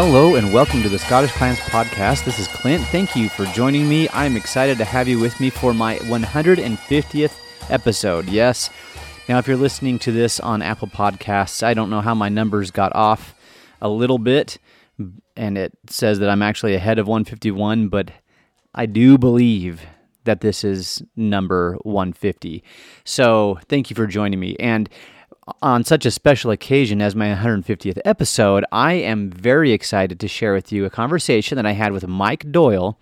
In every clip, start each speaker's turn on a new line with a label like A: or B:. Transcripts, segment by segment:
A: Hello and welcome to the Scottish Clans podcast. This is Clint. Thank you for joining me. I'm excited to have you with me for my 150th episode. Yes. Now, if you're listening to this on Apple Podcasts, I don't know how my numbers got off a little bit, and it says that I'm actually ahead of 151, but I do believe that this is number 150. So, thank you for joining me. And on such a special occasion as my 150th episode, I am very excited to share with you a conversation that I had with Mike Doyle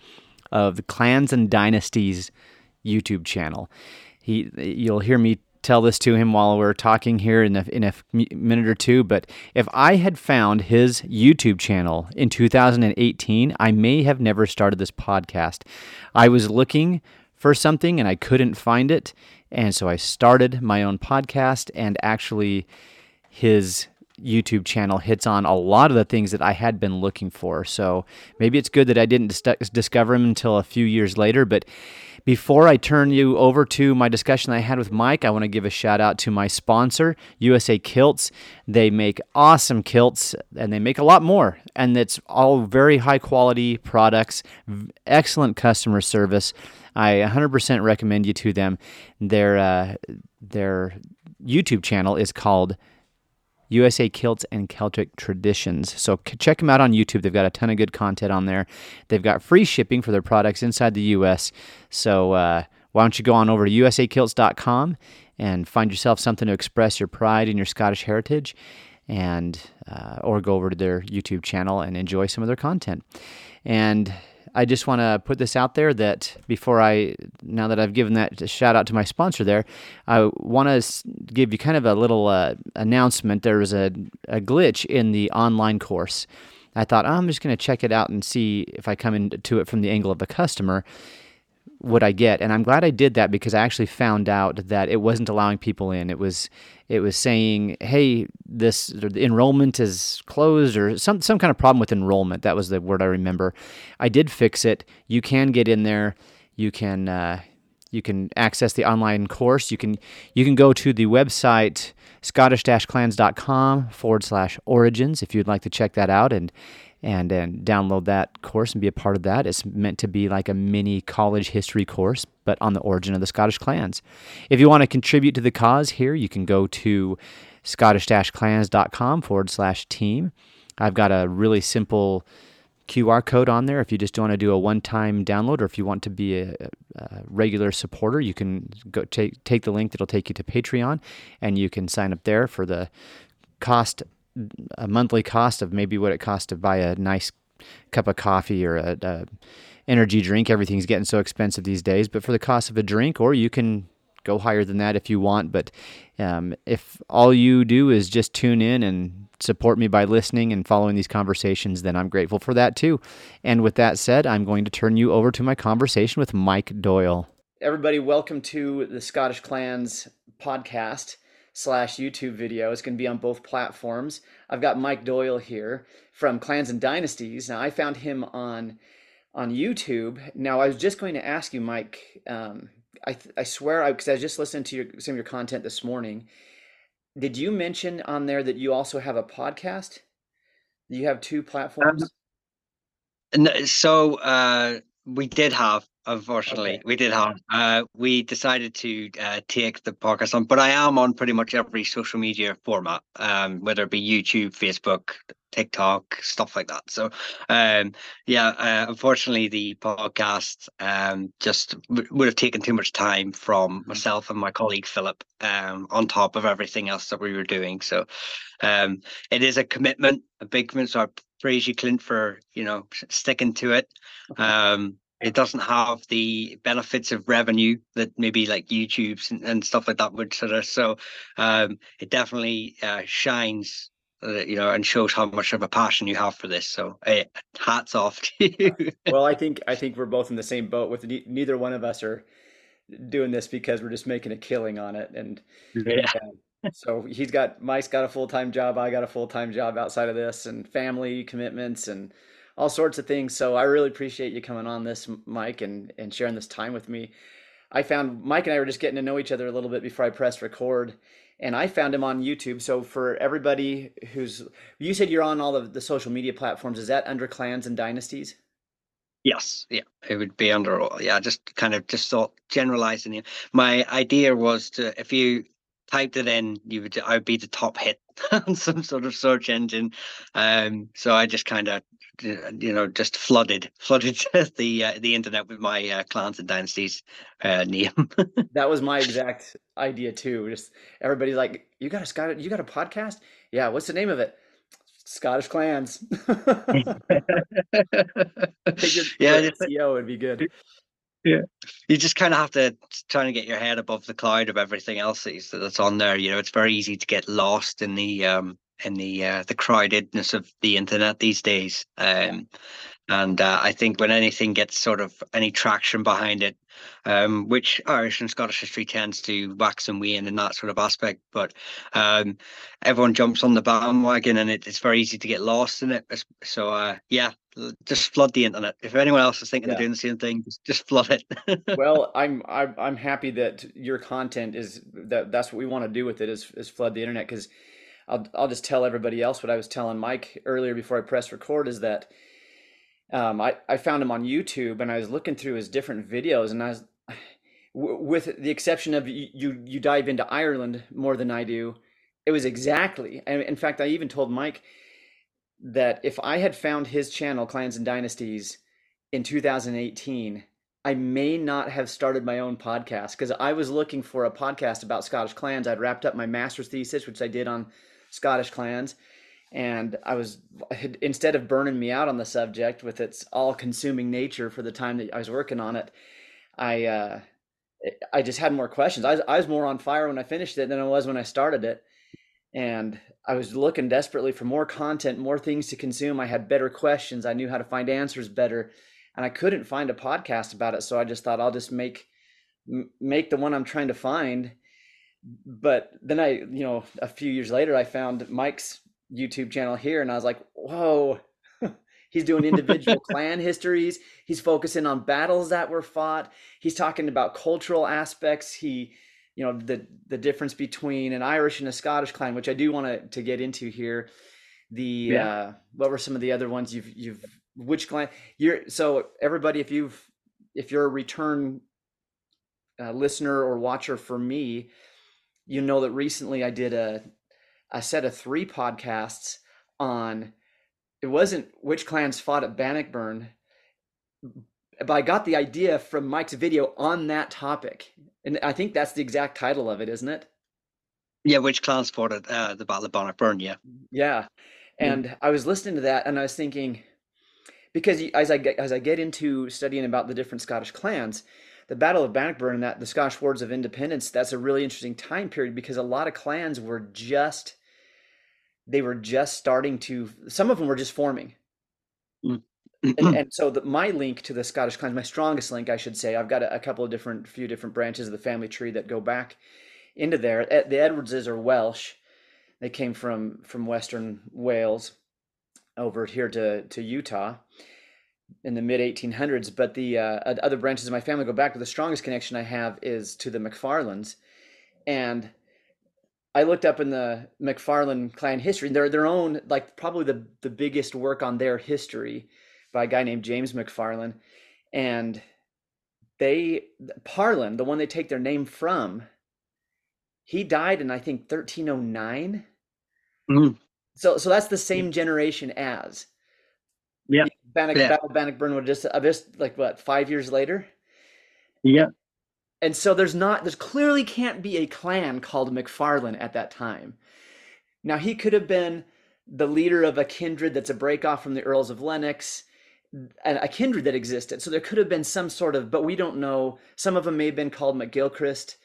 A: of the Clans and Dynasties YouTube channel. He, you'll hear me tell this to him while we're talking here in a, in a minute or two. But if I had found his YouTube channel in 2018, I may have never started this podcast. I was looking for something and I couldn't find it. And so I started my own podcast, and actually, his YouTube channel hits on a lot of the things that I had been looking for. So maybe it's good that I didn't dis- discover him until a few years later. But before I turn you over to my discussion I had with Mike, I want to give a shout out to my sponsor, USA Kilts. They make awesome kilts and they make a lot more. And it's all very high quality products, excellent customer service. I 100% recommend you to them. Their uh, their YouTube channel is called USA Kilts and Celtic Traditions. So check them out on YouTube. They've got a ton of good content on there. They've got free shipping for their products inside the US. So uh, why don't you go on over to usakilts.com and find yourself something to express your pride in your Scottish heritage, and uh, or go over to their YouTube channel and enjoy some of their content. And I just want to put this out there that before I, now that I've given that shout out to my sponsor there, I want to give you kind of a little uh, announcement. There was a, a glitch in the online course. I thought, oh, I'm just going to check it out and see if I come into it from the angle of a customer what I get. And I'm glad I did that because I actually found out that it wasn't allowing people in. It was it was saying, "Hey, this enrollment is closed," or some some kind of problem with enrollment. That was the word I remember. I did fix it. You can get in there. You can uh, you can access the online course. You can you can go to the website scottish-clans.com forward slash origins if you'd like to check that out and and and download that course and be a part of that. It's meant to be like a mini college history course, but on the origin of the Scottish clans. If you want to contribute to the cause here, you can go to scottish-clans.com forward slash team. I've got a really simple QR code on there. If you just want to do a one-time download, or if you want to be a, a, regular supporter, you can go take take the link that'll take you to Patreon, and you can sign up there for the cost a monthly cost of maybe what it costs to buy a nice cup of coffee or a, a energy drink. Everything's getting so expensive these days, but for the cost of a drink, or you can go higher than that if you want. But um, if all you do is just tune in and support me by listening and following these conversations, then I'm grateful for that too. And with that said, I'm going to turn you over to my conversation with Mike Doyle. Everybody, welcome to the Scottish Clans podcast slash YouTube video. It's going to be on both platforms. I've got Mike Doyle here from Clans and Dynasties. Now, I found him on on YouTube. Now, I was just going to ask you, Mike. Um, I I swear, because I, I, just listened to your, some of your content this morning. Did you mention on there that you also have a podcast? You have two platforms.
B: Um, so uh, we did have unfortunately okay. we did have uh, we decided to uh, take the podcast on but i am on pretty much every social media format um, whether it be youtube facebook tiktok stuff like that. So um, yeah uh, unfortunately the podcast um, just w- would have taken too much time from mm-hmm. myself and my colleague philip um, on top of everything else that we were doing. So um, it is a commitment a big commitment so i praise you clint for you know sticking to it. Um, it doesn't have the benefits of revenue that maybe like YouTube's and, and stuff like that would sort of. So um, it definitely uh, shines, uh, you know, and shows how much of a passion you have for this. So uh, hats off to you.
A: well, I think I think we're both in the same boat. With ne- neither one of us are doing this because we're just making a killing on it, and yeah. so he's got Mike's got a full time job. I got a full time job outside of this, and family commitments and all sorts of things. So I really appreciate you coming on this, Mike, and and sharing this time with me. I found Mike and I were just getting to know each other a little bit before I pressed record, and I found him on YouTube. So for everybody who's, you said you're on all of the social media platforms. Is that under Clans and Dynasties?
B: Yes, yeah, it would be under. Yeah, just kind of just thought generalizing it. My idea was to if you typed it in, you would I would be the top hit on some sort of search engine. Um, so I just kind of you know just flooded flooded the uh, the internet with my uh, clans and dynasties uh, name.
A: that was my exact idea too. Just everybody's like, "You got a Scott? You got a podcast? Yeah. What's the name of it? Scottish clans." yeah, SEO would be good.
B: Yeah, you just kind of have to try to get your head above the cloud of everything else that's on there. You know, it's very easy to get lost in the um in the uh, the crowdedness of the internet these days. Um, and uh, I think when anything gets sort of any traction behind it, um, which Irish and Scottish history tends to wax and wane in that sort of aspect, but um, everyone jumps on the bandwagon and it, it's very easy to get lost in it. So uh, yeah, just flood the internet. If anyone else is thinking yeah. of doing the same thing, just, just flood it.
A: well, I'm, I'm I'm happy that your content is that that's what we want to do with it is is flood the internet because I'll I'll just tell everybody else what I was telling Mike earlier before I press record is that um, I, I found him on YouTube and I was looking through his different videos and I was with the exception of you, you, you dive into Ireland more than I do. It was exactly, and in fact, I even told Mike that if I had found his channel, Clans and Dynasties, in 2018, I may not have started my own podcast because I was looking for a podcast about Scottish clans. I'd wrapped up my master's thesis, which I did on Scottish clans, and I was instead of burning me out on the subject with its all-consuming nature for the time that I was working on it, I uh, I just had more questions. I was, I was more on fire when I finished it than I was when I started it, and I was looking desperately for more content, more things to consume. I had better questions. I knew how to find answers better, and I couldn't find a podcast about it. So I just thought I'll just make make the one I'm trying to find. But then I, you know, a few years later, I found Mike's YouTube channel here, and I was like, whoa. He's doing individual clan histories. He's focusing on battles that were fought. He's talking about cultural aspects. He, you know, the the difference between an Irish and a Scottish clan, which I do want to to get into here. The yeah. uh, what were some of the other ones you've you've which clan you're so everybody if you've if you're a return uh, listener or watcher for me, you know that recently I did a a set of three podcasts on it wasn't which clans fought at Bannockburn, but I got the idea from Mike's video on that topic. And I think that's the exact title of it, isn't it?
B: Yeah, which clans fought at uh, the Battle of Bannockburn, yeah.
A: Yeah. And mm. I was listening to that and I was thinking, because as I get, as I get into studying about the different Scottish clans, the Battle of Bannockburn and that the Scottish Wars of Independence, that's a really interesting time period because a lot of clans were just they were just starting to some of them were just forming. Mm. and, and, so the, my link to the Scottish clans, my strongest link, I should say, I've got a, a, couple of different, few different branches of the family tree that go back into there. The Edwardses are Welsh; they came from from Western Wales over here to to Utah, in the mid 1800s. But the uh, other branches of my family go back. But the strongest connection I have is to the McFarlanes, and I looked up in the McFarlane clan history. They're their own, like probably the the biggest work on their history by a guy named James McFarlane, and they Parlin, the one they take their name from, he died in I think 1309. Mm. So so that's the same generation as. Bannock, yeah. Battle Bannockburn would just, uh, just like what, five years later?
B: Yeah.
A: And so there's not, there's clearly can't be a clan called McFarlane at that time. Now he could have been the leader of a kindred that's a break off from the Earls of Lennox, and a kindred that existed. So there could have been some sort of, but we don't know. Some of them may have been called McGilchrist.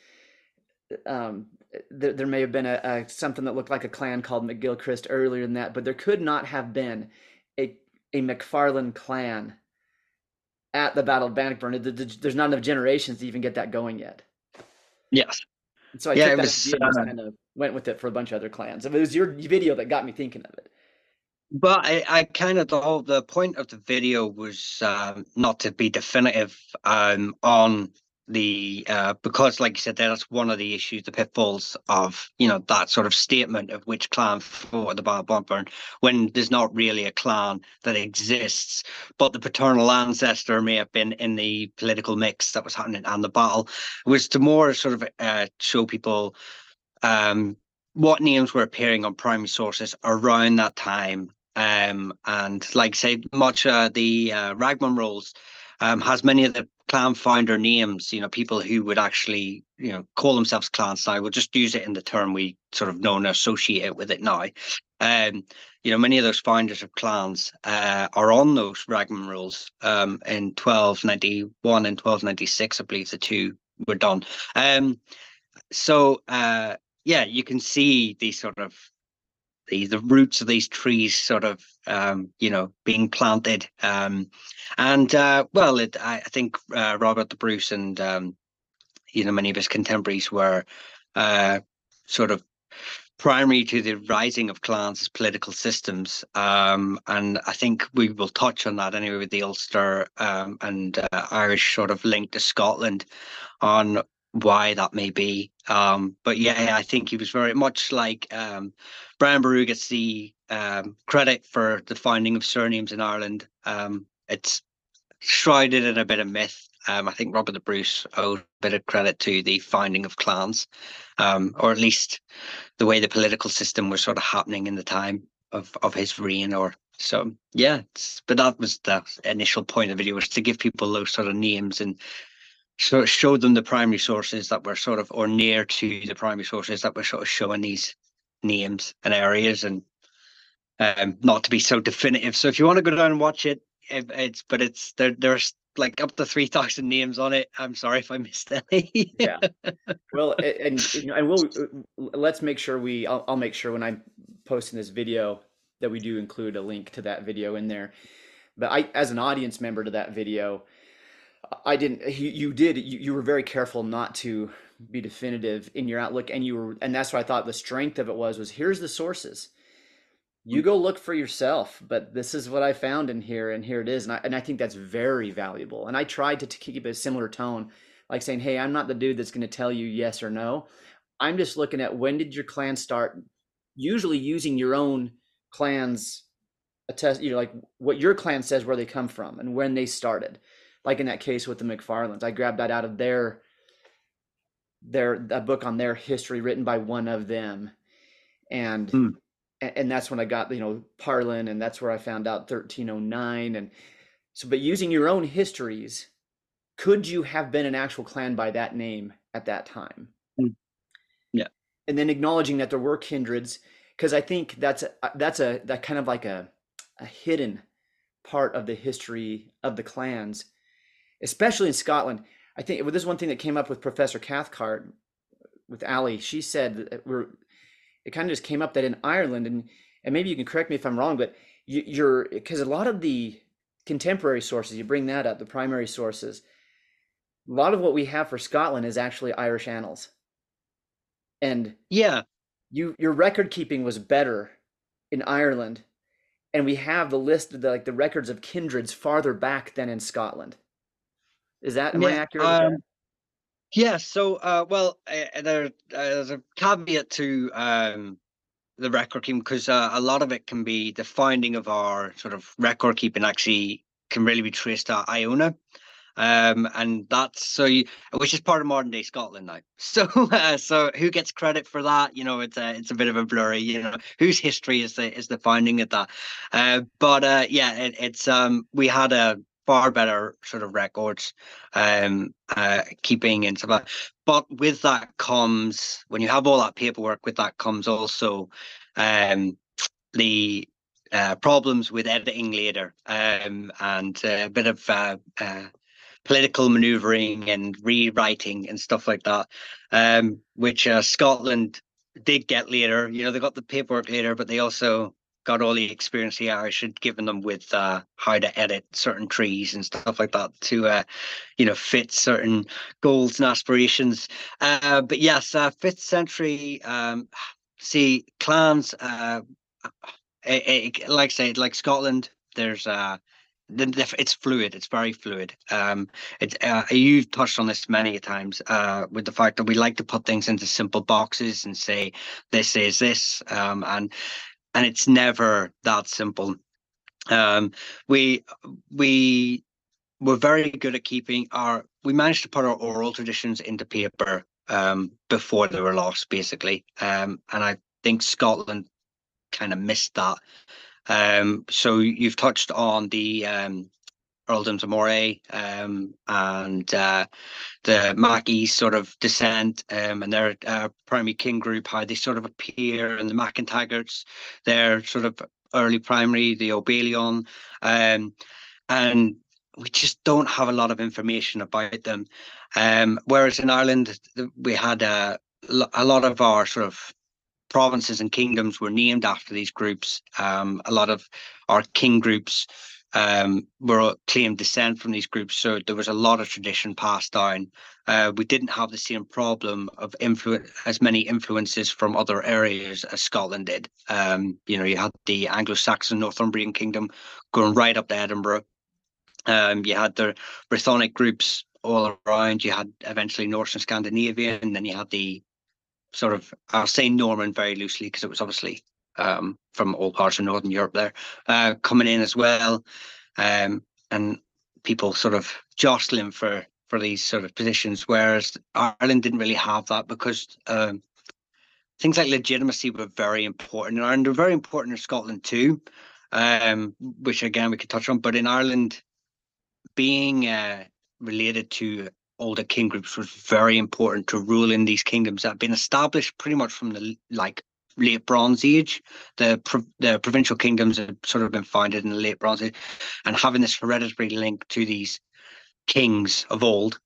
A: Um, there, there, may have been a, a, something that looked like a clan called McGilchrist earlier than that, but there could not have been a a McFarlane clan at the Battle of Bannockburn. There's not enough generations to even get that going yet.
B: Yes.
A: And so I yeah, took that was, uh, kind of went with it for a bunch of other clans. It was your video that got me thinking of it.
B: But I, I kind of the whole the point of the video was um, not to be definitive um, on the uh, because like you said that's one of the issues the pitfalls of you know that sort of statement of which clan fought the battle of when there's not really a clan that exists. But the paternal ancestor may have been in the political mix that was happening and the battle was to more sort of uh, show people um, what names were appearing on primary sources around that time. Um, and like say much uh, the uh, Ragman rolls um, has many of the clan founder names, you know, people who would actually, you know, call themselves clans now. We'll just use it in the term we sort of know and associate it with it now. Um, you know, many of those founders of clans uh, are on those Ragman rolls um, in 1291 and 1296, I believe the two were done. Um, so, uh, yeah, you can see these sort of the the roots of these trees sort of um, you know being planted. Um, and uh, well it, I, think uh, Robert the Bruce and um, you know many of his contemporaries were uh, sort of primary to the rising of clans as political systems. Um, and I think we will touch on that anyway with the Ulster um, and uh, Irish sort of link to Scotland on why that may be. Um, but yeah, I think he was very much like um, Brian Boru gets the um, credit for the finding of surnames in Ireland. Um, it's shrouded in a bit of myth. Um, I think Robert the Bruce owed a bit of credit to the finding of clans, um, or at least the way the political system was sort of happening in the time of, of his reign. Or so, yeah. but that was the initial point of the video was to give people those sort of names and so showed them the primary sources that were sort of or near to the primary sources that were sort of showing these names and areas and um, not to be so definitive. So if you want to go down and watch it, it it's but it's there. There's like up to three thousand names on it. I'm sorry if I missed any.
A: yeah. Well, and and we'll let's make sure we. I'll, I'll make sure when I'm posting this video that we do include a link to that video in there. But I, as an audience member to that video, I didn't. You, you did. You, you were very careful not to be definitive in your outlook, and you were, and that's what I thought the strength of it was. Was here's the sources. You go look for yourself, but this is what I found in here, and here it is, and I and I think that's very valuable. And I tried to, to keep a similar tone, like saying, "Hey, I'm not the dude that's going to tell you yes or no. I'm just looking at when did your clan start. Usually using your own clan's attest, you know, like what your clan says where they come from and when they started." Like in that case with the McFarlanes. I grabbed that out of their their a book on their history written by one of them. And hmm. and that's when I got, you know, Parlin and that's where I found out 1309 and so but using your own histories, could you have been an actual clan by that name at that time?
B: Hmm. Yeah.
A: And then acknowledging that there were kindreds because I think that's a, that's a that kind of like a a hidden part of the history of the clans especially in Scotland. I think well, this is one thing that came up with Professor Cathcart with Ali. She said that we're it kind of just came up that in Ireland, and and maybe you can correct me if I'm wrong, but you, you're because a lot of the contemporary sources, you bring that up, the primary sources. A lot of what we have for Scotland is actually Irish annals, and
B: yeah,
A: you your record keeping was better in Ireland, and we have the list of the, like the records of kindreds farther back than in Scotland. Is that am yeah, I accurate? Um,
B: yeah. So, uh, well, uh, there, uh, there's a caveat to um, the record keeping because uh, a lot of it can be the finding of our sort of record keeping actually can really be traced to Iona. Um, and that's so you, which is part of modern day Scotland now. So, uh, so who gets credit for that? You know, it's a it's a bit of a blurry. You know, whose history is the is the finding of that? Uh, but uh, yeah, it, it's um, we had a far better sort of records um uh keeping and stuff but with that comes when you have all that paperwork with that comes also um the uh, problems with editing later um, and a bit of uh, uh, political maneuvering and rewriting and stuff like that, um, which uh, Scotland did get later. You know, they got the paperwork later, but they also got all the experience the Irish had given them with uh, how to edit certain trees and stuff like that to, uh, you know, fit certain goals and aspirations. Uh, but yes, uh, fifth century. Um, see, clans. Uh, it, it, like I said, like Scotland, there's uh, it's fluid. It's very fluid. Um, uh, you've touched on this many times uh, with the fact that we like to put things into simple boxes and say this is this, um, and and it's never that simple. Um, we we were very good at keeping our. We managed to put our oral traditions into paper um, before they were lost, basically, um, and I think Scotland kind of missed that. Um, so you've touched on the earldoms of Moray um, and uh, the Mackies sort of descent um, and their uh, primary king group, how they sort of appear, and the MacIntagharts, their sort of early primary, the Obalion, um, and we just don't have a lot of information about them. Um, whereas in Ireland, we had a, a lot of our sort of provinces and kingdoms were named after these groups. Um, a lot of our king groups um, were claimed descent from these groups, so there was a lot of tradition passed down. Uh, we didn't have the same problem of influence as many influences from other areas as Scotland did. Um, you know, you had the Anglo-Saxon Northumbrian kingdom going right up to Edinburgh. Um, you had the Brythonic groups all around. You had eventually Norse and Scandinavian, and then you had the sort of I'll say Norman very loosely because it was obviously um, from all parts of Northern Europe there uh, coming in as well, um, and people sort of jostling for for these sort of positions, whereas Ireland didn't really have that because um, things like legitimacy were very important, and they're very important in Scotland too, um, which again we could touch on. But in Ireland, being uh, related to older king groups was very important to rule in these kingdoms that had been established pretty much from the like late Bronze Age. The the provincial kingdoms had sort of been founded in the late Bronze Age, and having this hereditary link to these kings of old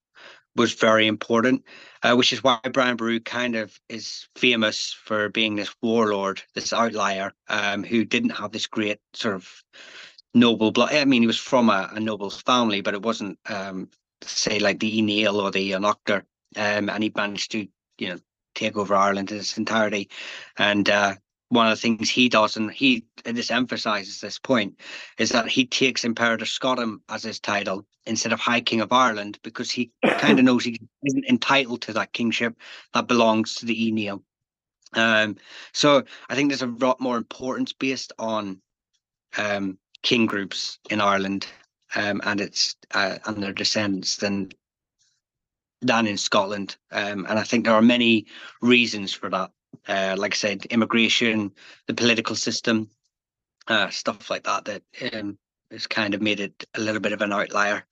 B: was very important, uh, which is why Brian Boru kind of is famous for being this warlord, this outlier, um, who didn't have this great sort of noble blood. I mean, he was from a, a noble family, but it wasn't um, say like the Neil or the Eóganachta, um, and he managed to you know take over Ireland in its entirety. And uh, one of the things he does, and he and this emphasizes this point, is that he takes Imperator Scotorum as his title instead of High King of Ireland because he kind of knows he isn't entitled to that kingship that belongs to the Neil. Um, so I think there's a lot more importance based on um, king groups in Ireland um, and its uh, and their descendants than than in Scotland. Um, and I think there are many reasons for that. Uh, like I said, immigration, the political system, uh, stuff like that, that um, has kind of made it a little bit of an outlier.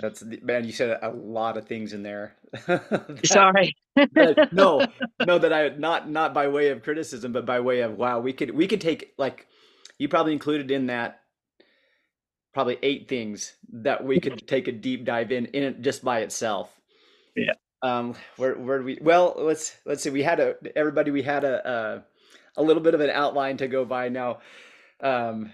A: That's man. You said a lot of things in there.
B: that, Sorry.
A: that, no, no. That I not not by way of criticism, but by way of wow. We could we could take like you probably included in that probably eight things that we could take a deep dive in in it just by itself.
B: Yeah.
A: Um, where where do we? Well, let's let's see. We had a everybody. We had a a, a little bit of an outline to go by now. Um,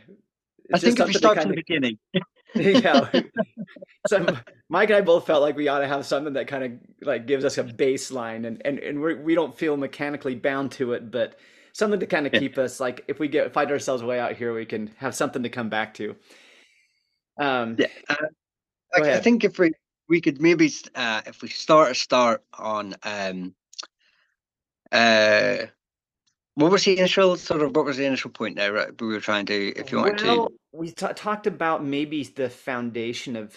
B: I think if we start from the beginning.
A: yeah. so Mike and I both felt like we ought to have something that kind of like gives us a baseline, and and and we're, we don't feel mechanically bound to it, but something to kind of keep us like if we get find ourselves way out here, we can have something to come back to.
B: Um, yeah, uh, I, I, think if we we could maybe uh, if we start a start on um, uh, what was the initial sort of what was the initial point there right, we were trying to if you want well, to
A: we t- talked about maybe the foundation of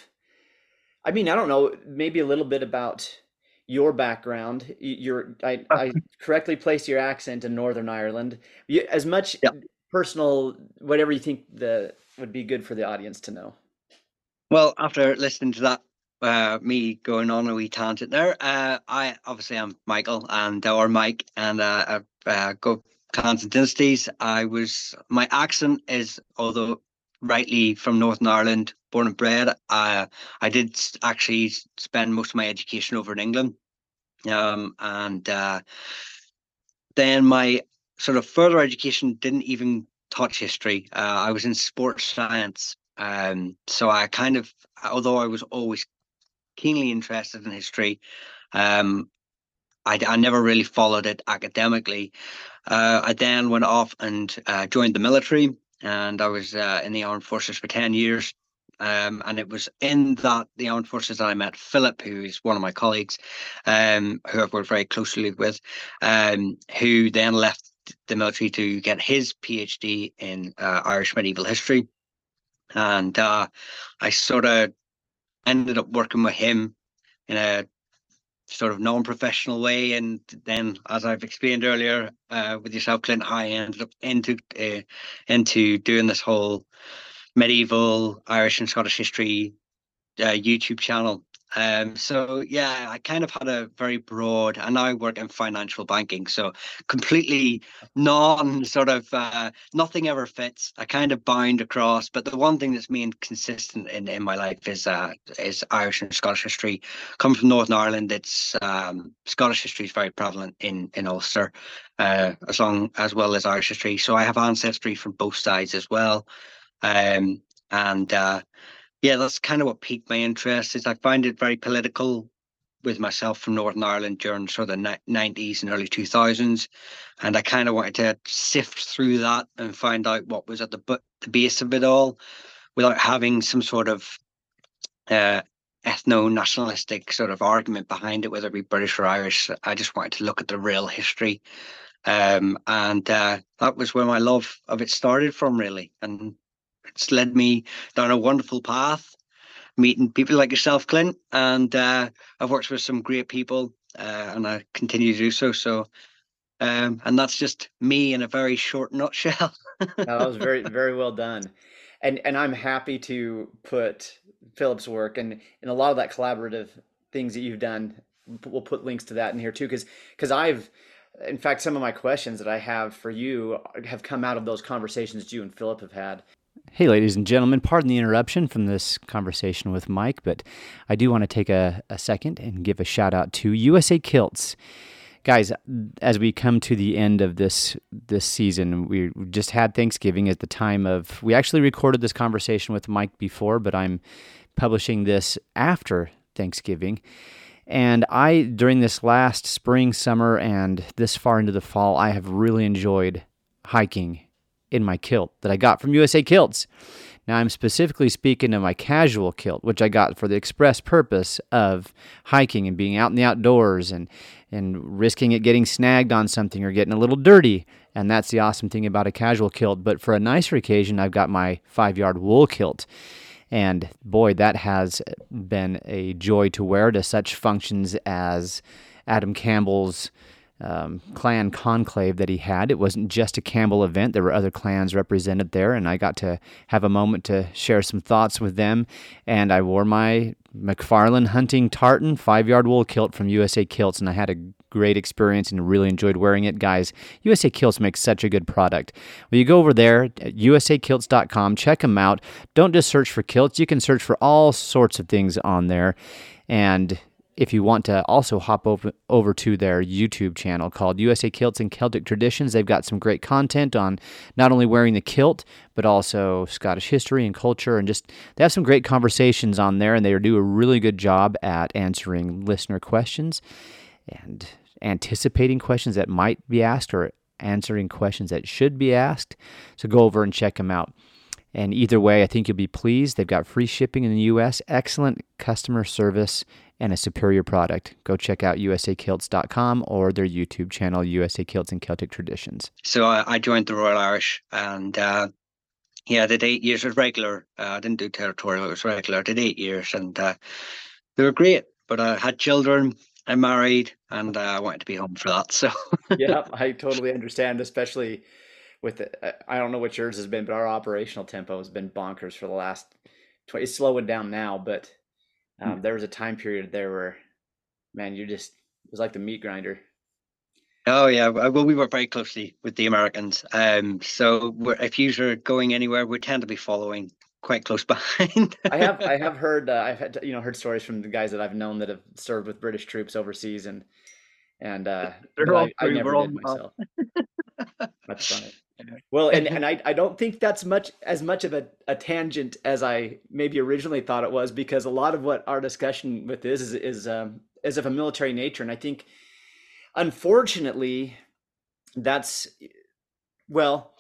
A: i mean i don't know maybe a little bit about your background. Your i, I correctly placed your accent in northern ireland. You, as much yeah. personal whatever you think the would be good for the audience to know
B: well, after listening to that, uh, me going on a wee tangent there, uh, I obviously am Michael and or Mike, and uh, uh, go clans and dynasties. I was my accent is although rightly from Northern Ireland, born and bred. I I did actually spend most of my education over in England, um, and uh, then my sort of further education didn't even touch history. Uh, I was in sports science, um, so I kind of, although I was always keenly interested in history, um, I, I never really followed it academically. Uh, I then went off and uh, joined the military, and I was uh, in the armed forces for ten years. Um, and it was in that the armed forces that I met Philip, who is one of my colleagues, um, who I've worked very closely with, um, who then left the military to get his PhD in uh, Irish medieval history. And uh, I sort of ended up working with him in a sort of non-professional way. And then as i've explained earlier uh, with yourself clint i ended up into uh, into doing this whole medieval irish and scottish history uh, youtube channel um, so yeah, I kind of had a very broad, and now I work in financial banking, so completely non sort of uh, nothing ever fits. I kind of bound across, but the one thing that's been consistent in, in my life is uh, is Irish and Scottish history. Come from Northern Ireland, it's um, Scottish history is very prevalent in in Ulster, uh, as long as well as Irish history. So I have ancestry from both sides as well, um, and uh, yeah, that's kind of what piqued my interest. Is I find it very political with myself from Northern Ireland during sort of the nineties and early two thousands, and I kind of wanted to sift through that and find out what was at the the base of it all, without having some sort of uh, ethno nationalistic sort of argument behind it, whether it be British or Irish. I just wanted to look at the real history. Um, and uh, that was where my love of it started from, really. And it's led me down a wonderful path, meeting people like yourself, Clint, and uh, I've worked with some great people, uh, and I continue to do so. So, um, and that's just me in a very short nutshell.
A: that was very, very well done, and and I'm happy to put Philip's work and and a lot of that collaborative things that you've done. We'll put links to that in here too, because because I've in fact, some of my questions that I have for you have come out of those conversations you and Philip have had. Hey, ladies and gentlemen, pardon the interruption from this conversation with Mike, but I do want to take a, a second and give a shout out to USA Kilts. Guys, as we come to the end of this this season, we just had Thanksgiving at the time of we actually recorded this conversation with Mike before, but I'm publishing this after Thanksgiving. And I, during this last spring, summer, and this far into the fall, I have really enjoyed hiking in my kilt that I got from USA Kilts. Now, I'm specifically speaking of my casual kilt, which I got for the express purpose of hiking and being out in the outdoors and, and risking it getting snagged on something or getting a little dirty. And that's the awesome thing about a casual kilt. But for a nicer occasion, I've got my five yard wool kilt. And boy, that has been a joy to wear to such functions as Adam Campbell's um, clan conclave that he had. It wasn't just a Campbell event, there were other clans represented there, and I got to have a moment to share some thoughts with them. And I wore my McFarlane hunting tartan five yard wool kilt from USA Kilts, and I had a great experience and really enjoyed wearing it. Guys, USA Kilts makes such a good product. Well, you go over there at usakilts.com, check them out. Don't just search for kilts, you can search for all sorts of things on there. And if you want to also hop over, over to their YouTube channel called USA Kilts and Celtic Traditions, they've got some great content on not only wearing the kilt, but also Scottish history and culture. And just they have some great conversations on there, and they do a really good job at answering listener questions and anticipating questions that might be asked or answering questions that should be asked. So go over and check them out. And either way, I think you'll be pleased. They've got free shipping in the US, excellent customer service, and a superior product. Go check out usakilts.com or their YouTube channel, USA Kilts and Celtic Traditions.
B: So I, I joined the Royal Irish and uh, yeah, I did eight years as regular. Uh, I didn't do territorial, it was regular. I did eight years and uh, they were great, but I had children. I married and uh, I wanted to be home for that. So,
A: yeah, I totally understand, especially with the, I don't know what yours has been, but our operational tempo has been bonkers for the last. 20, It's slowing down now, but. Um, there was a time period there where, man, you just it was like the meat grinder.
B: Oh yeah, well we work very closely with the Americans. Um, so if you are going anywhere, we tend to be following quite close behind.
A: I have I have heard uh, I've had you know heard stories from the guys that I've known that have served with British troops overseas and and uh, I, I, never did myself. That's funny. Well, and, and I, I don't think that's much as much of a, a tangent as I maybe originally thought it was because a lot of what our discussion with this is is um, is of a military nature, and I think unfortunately that's well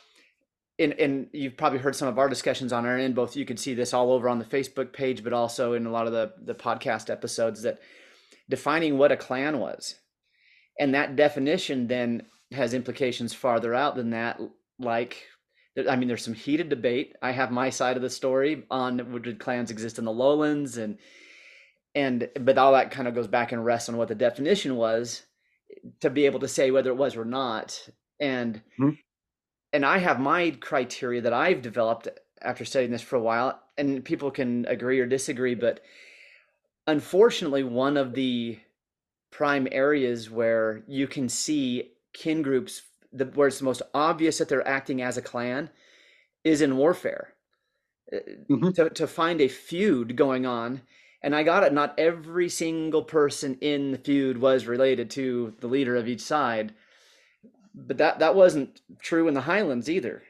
A: and, and you've probably heard some of our discussions on our end. Both you can see this all over on the Facebook page, but also in a lot of the the podcast episodes that defining what a clan was, and that definition then has implications farther out than that. Like, I mean, there's some heated debate. I have my side of the story on did clans exist in the lowlands, and and but all that kind of goes back and rests on what the definition was to be able to say whether it was or not. And mm-hmm and I have my criteria that I've developed after studying this for a while, and people can agree or disagree, but unfortunately, one of the prime areas where you can see kin groups the, where it's the most obvious that they're acting as a clan is in warfare. Uh, mm-hmm. To, to find a feud going on, and I got it, not every single person in the feud was related to the leader of each side, but that that wasn't true in the Highlands either,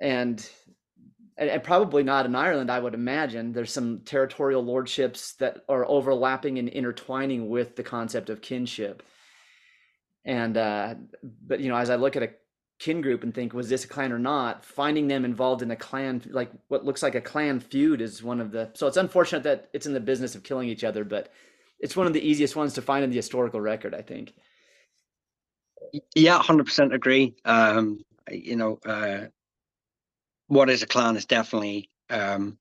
A: and, and and probably not in Ireland. I would imagine there's some territorial lordships that are overlapping and intertwining with the concept of kinship. And uh, but you know, as I look at a kin group and think, was this a clan or not? Finding them involved in a clan, like what looks like a clan feud, is one of the. So it's unfortunate that it's in the business of killing each other, but it's one of the easiest ones to find in the historical record, I think.
B: Yeah, hundred percent agree. Um, you know, uh, what is a clan is definitely um,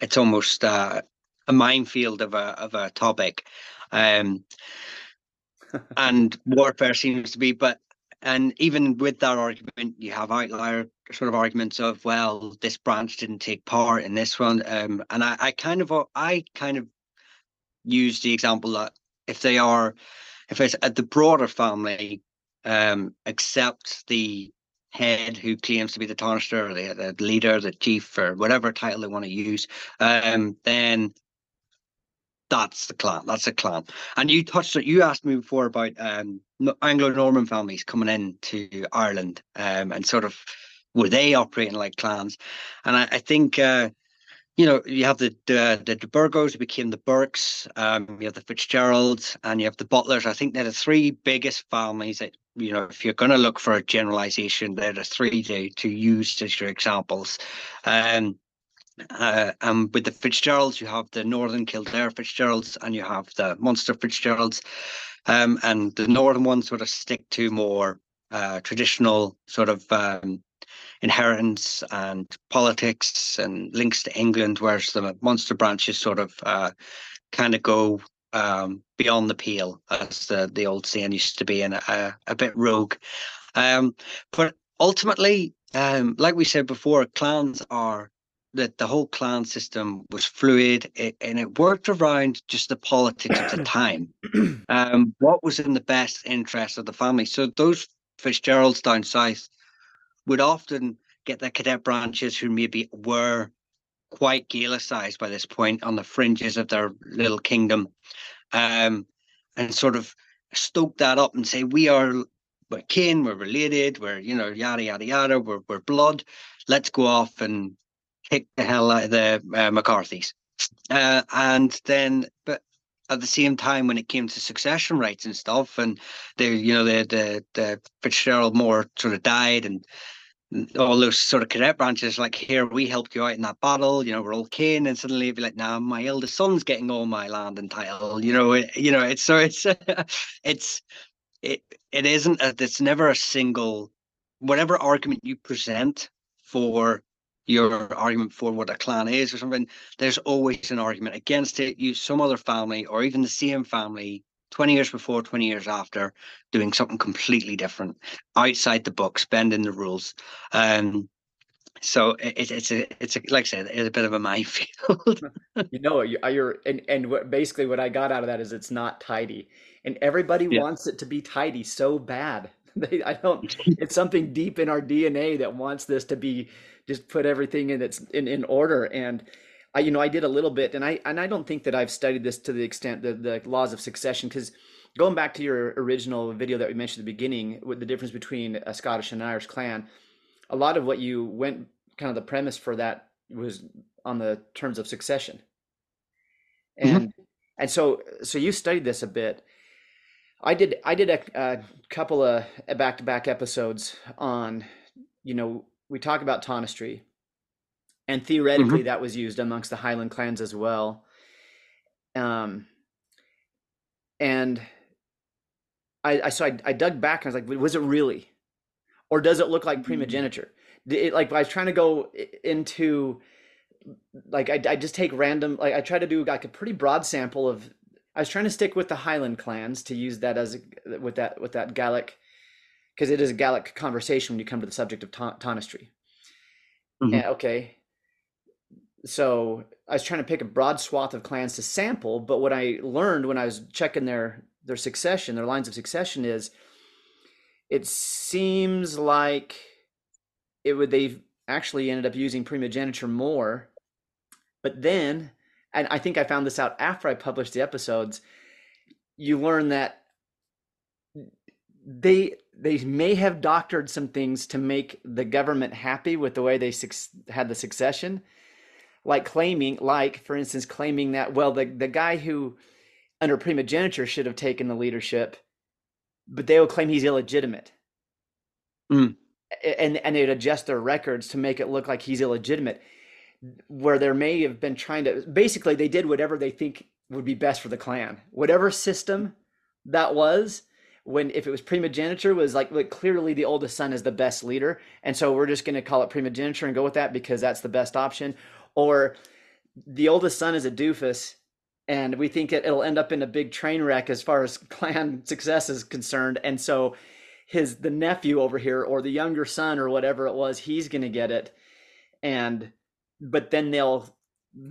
B: it's almost uh, a minefield of a of a topic, um, and warfare seems to be. But and even with that argument, you have outlier sort of arguments of well, this branch didn't take part in this one, um, and I, I kind of I kind of use the example that if they are if it's at the broader family um, accept the head who claims to be the Tánaiste or the, the, leader, the chief, or whatever title they want to use, um, then that's the clan. That's a clan. And you touched it. You asked me before about um, Anglo-Norman families coming into Ireland um, and sort of were they operating like clans? And I, I think uh, you know, you have the the, the Burgos who became the Burkes, um, you have the Fitzgeralds, and you have the Butlers. I think they're the three biggest families that you know. If you're going to look for a generalization, they're the three to to use as your examples. Um, uh, and with the Fitzgeralds, you have the Northern Kildare Fitzgeralds, and you have the Munster Fitzgeralds, um, and the northern ones sort of stick to more uh, traditional sort of um, inheritance and politics and links to England, whereas the Munster branches sort of uh, kind of go um, beyond the pale, as the, the old saying used to be, and a, a bit rogue. Um, but ultimately, um, like we said before, clans are that the whole clan system was fluid it, and it worked around just the politics of the time. Um, what was in the best interest of the family? So those Fitzgeralds down south would often get their cadet branches who maybe were quite Gaelicized by this point on the fringes of their little kingdom, um, and sort of stoke that up and say we are we're kin, we're related, we're you know yada yada yada, we're we're blood. Let's go off and kick the hell out of the uh, McCarthy's, uh, and then but at the same time when it came to succession rights and stuff and the you know the the the Fitzgerald Moore sort of died and all those sort of cadet branches, like here we helped you out in that battle, you know, we're all kin, and suddenly you'd be like, now my eldest son's getting all my land and title, you know, it, you know, it's so it's it's it it isn't a, it's never a single whatever argument you present for your argument for what a clan is or something, there's always an argument against it. You some other family or even the same family 20 years before, 20 years after, doing something completely different, outside the book, bending the rules. Um, so it, it's a it's a like I said, it's a bit of a minefield.
A: you know, you're and and what, basically what I got out of that is it's not tidy, and everybody yeah. wants it to be tidy so bad. They, I don't. It's something deep in our DNA that wants this to be just put everything in its in, in order and I, you know, I did a little bit, and I and I don't think that I've studied this to the extent the the laws of succession because going back to your original video that we mentioned at the beginning with the difference between a Scottish and an Irish clan, a lot of what you went kind of the premise for that was on the terms of succession, mm-hmm. and mm-hmm. and so so you studied this a bit. I did I did a, a couple of back to back episodes on you know we talk about tanistry, and theoretically
B: Mhm.
A: that was used amongst the Highland clans as well. Um, and I, I so I, I dug back and I was like, was it really, or does it look like primogeniture? D- It, like I was trying to go into, like I, I just take random, like I try to do like a pretty broad sample of. I was trying to stick with the Highland clans to use that as a, with that with that Gaelic, because it is a Gaelic conversation when you come to the subject of ta- Tanistry.
B: Mhm.
A: And, okay, so I was trying to pick a broad swath of clans to sample, but what I learned when I was checking their their succession, their lines of succession is it seems like it would they've actually ended up using primogeniture more. But then, and I think I found this out after I published the episodes, you learn that they they may have doctored some things to make the government happy with the way they suc- had the succession. Like claiming like for instance claiming that well the, the guy who under primogeniture should have taken the leadership but they will claim he's illegitimate.
B: Mm.
A: And and they'd adjust their records to make it look like he's illegitimate where there may have been trying to basically they did whatever they think would be best for the clan whatever system that was when if it was primogeniture was like, like clearly the oldest son is the best leader. And so we're just going to call it primogeniture and go with that because that's the best option. Or the oldest son is a doofus and we think it, it'll end up in a big train wreck as far as clan success is concerned. And so his the nephew over here or the younger son or whatever it was he's going to get it. And but then they'll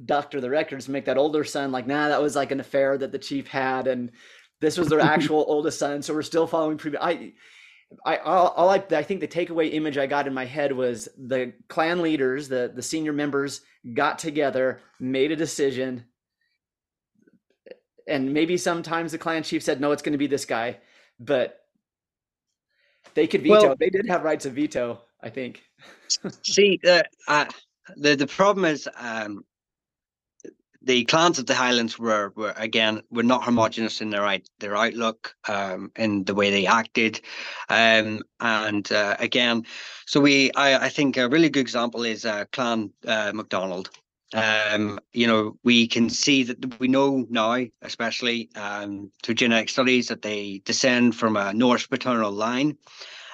A: doctor the records and make that older son like nah that was like an affair that the chief had and this was their actual oldest son so we're still following pre i I all, all I, I think the takeaway image I got in my head was the clan leaders, the the senior members got together, made a decision, and maybe sometimes the clan chief said no, it's going to be this guy, but they could veto.
B: Well-
A: they did have rights of veto, I think.
B: See, uh, the the problem is um, the clans of the Highlands were were again were not homogenous in their out- their outlook, um, in the way they acted, um, and uh, again, so we I, I think a really good example is uh, Clan uh, MacDonald. Um, you know, we can see that we know now, especially um, through genetic studies, that they descend from a Norse paternal line.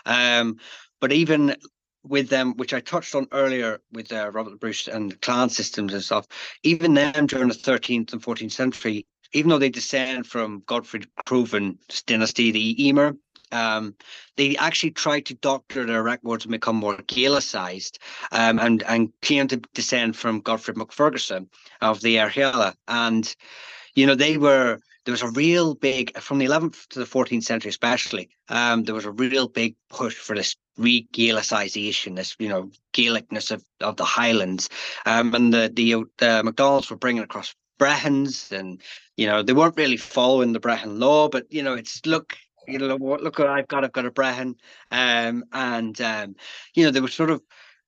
B: Um, but even with them, which I touched on earlier with uh, Robert Bruce and clan systems and stuff, even them during the 13th and 14th century, even though they descend from Godfrey Crovan's dynasty, the Emer, um, they actually tried to doctor their records and become more Gaelicized um, and, and claim to descend from Godfrey MacFerguson of the Airgíalla. And, you know, they were there was a real big from the 11th to the 14th century especially um, there was a real big push for this re-gaelicization this you know gaelicness of, of the highlands. Um, and the, the the macdonalds were bringing across brehons and you know they weren't really following the brehon law but you know it's look you know look what i've got i've got a brehon um, and um, you know they were sort of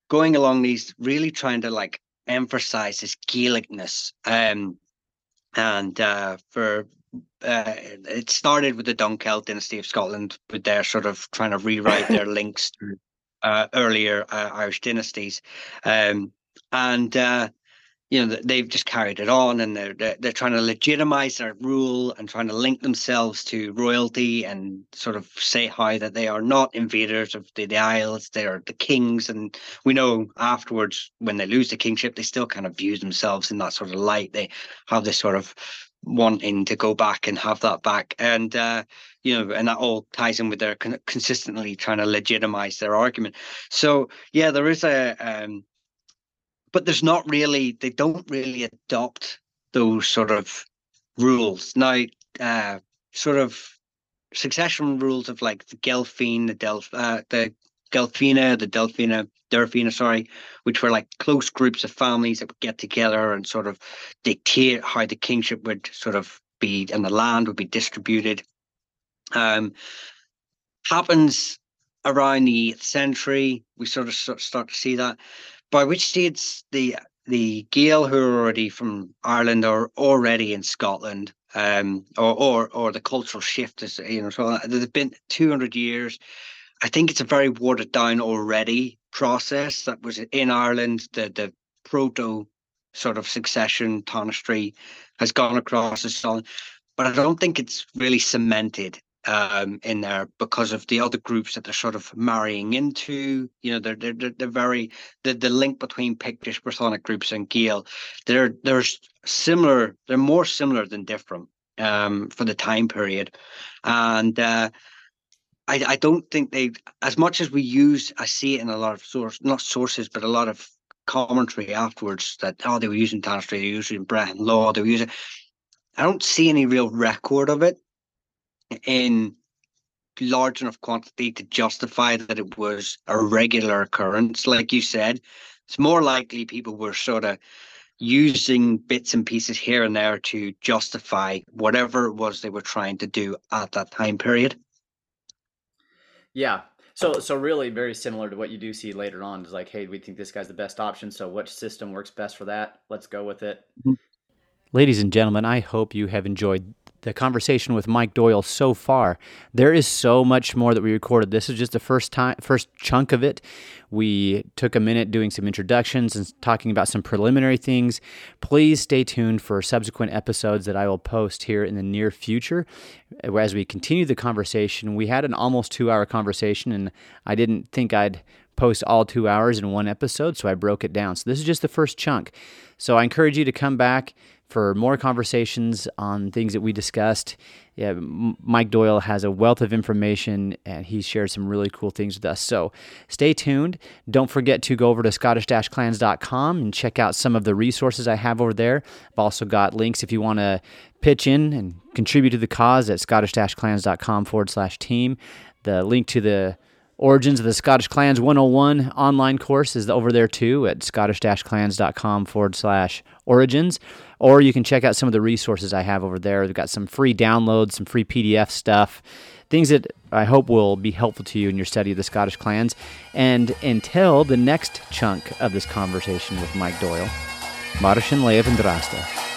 B: going along these really trying to like emphasize this gaelicness um, and uh, for uh, it started with the Dunkeld dynasty of Scotland, with their sort of trying to rewrite their links to uh, earlier uh, Irish dynasties, um, and uh, you know they've just carried it on, and they're, they're they're trying to legitimize their rule and trying to link themselves to royalty and sort of say how that they are not invaders of the, the Isles, they are the kings, and we know afterwards when they lose the kingship, they still kind of view themselves in that sort of light. They have this sort of wanting to go back and have that back. And uh you know and that all ties in with their con- consistently trying to legitimize their argument. So yeah there is a um but there's not really they don't really adopt those sort of rules. Now uh sort of succession rules of like the Gelfine, the Delph uh the Gelfina, the Delphina, Durfina, sorry, which were like close groups of families that would get together and sort of dictate how the kingship would sort of be and the land would be distributed. Um, happens around the 8th century. We sort of start to see that. By which stage the the Gael who are already from Ireland are already in Scotland, um, or or or the cultural shift is you know so there's been 200 years. I think it's a very watered down already process that was in Ireland, the the proto sort of succession tanistry has gone across the sun, but I don't think it's really cemented um, in there because of the other groups that they're sort of marrying into. You know, they're they're they're very the the link between Pictish Brythonic groups and Gael. They're there's similar. They're more similar than different um, for the time period, and. Uh, I, I don't think they as much as we use I see it in a lot of source not sources but a lot of commentary afterwards that oh they were using Tanistry, they were using Brehon law, they were using I don't see any real record of it in large enough quantity to justify that it was a regular occurrence. Like you said, it's more likely people were sort of using bits and pieces here and there to justify whatever it was they were trying to do at that time period.
A: Yeah. So so really very similar to what you do see later on is like, hey, we think this guy's the best option. So which system works best for that? Let's go with it. Mm-hmm. Ladies and gentlemen, I hope you have enjoyed the conversation with Mike Doyle so far. There is so much more that we recorded. This is just the first time, first chunk of it. We took a minute doing some introductions and talking about some preliminary things. Please stay tuned for subsequent episodes that I will post here in the near future. As we continue the conversation, we had an almost two hour conversation, and I didn't think I'd post all two hours in one episode, so I broke it down. So this is just the first chunk. So I encourage you to come back for more conversations on things that we discussed. Yeah, Mike Doyle has a wealth of information and he shares some really cool things with us. So stay tuned. Don't forget to go over to scottish-clans.com and check out some of the resources I have over there. I've also got links if you want to pitch in and contribute to the cause at scottish-clans.com forward slash team. The link to the Origins of the Scottish Clans 101 online course is over there too at scottish-clans.com forward slash origins. Or you can check out some of the resources I have over there. We've got some free downloads, some free PDF stuff, things that I hope will be helpful to you in your study of the Scottish clans. And until the next chunk of this conversation with Mike Doyle, Mar sin leibh an-dràsta.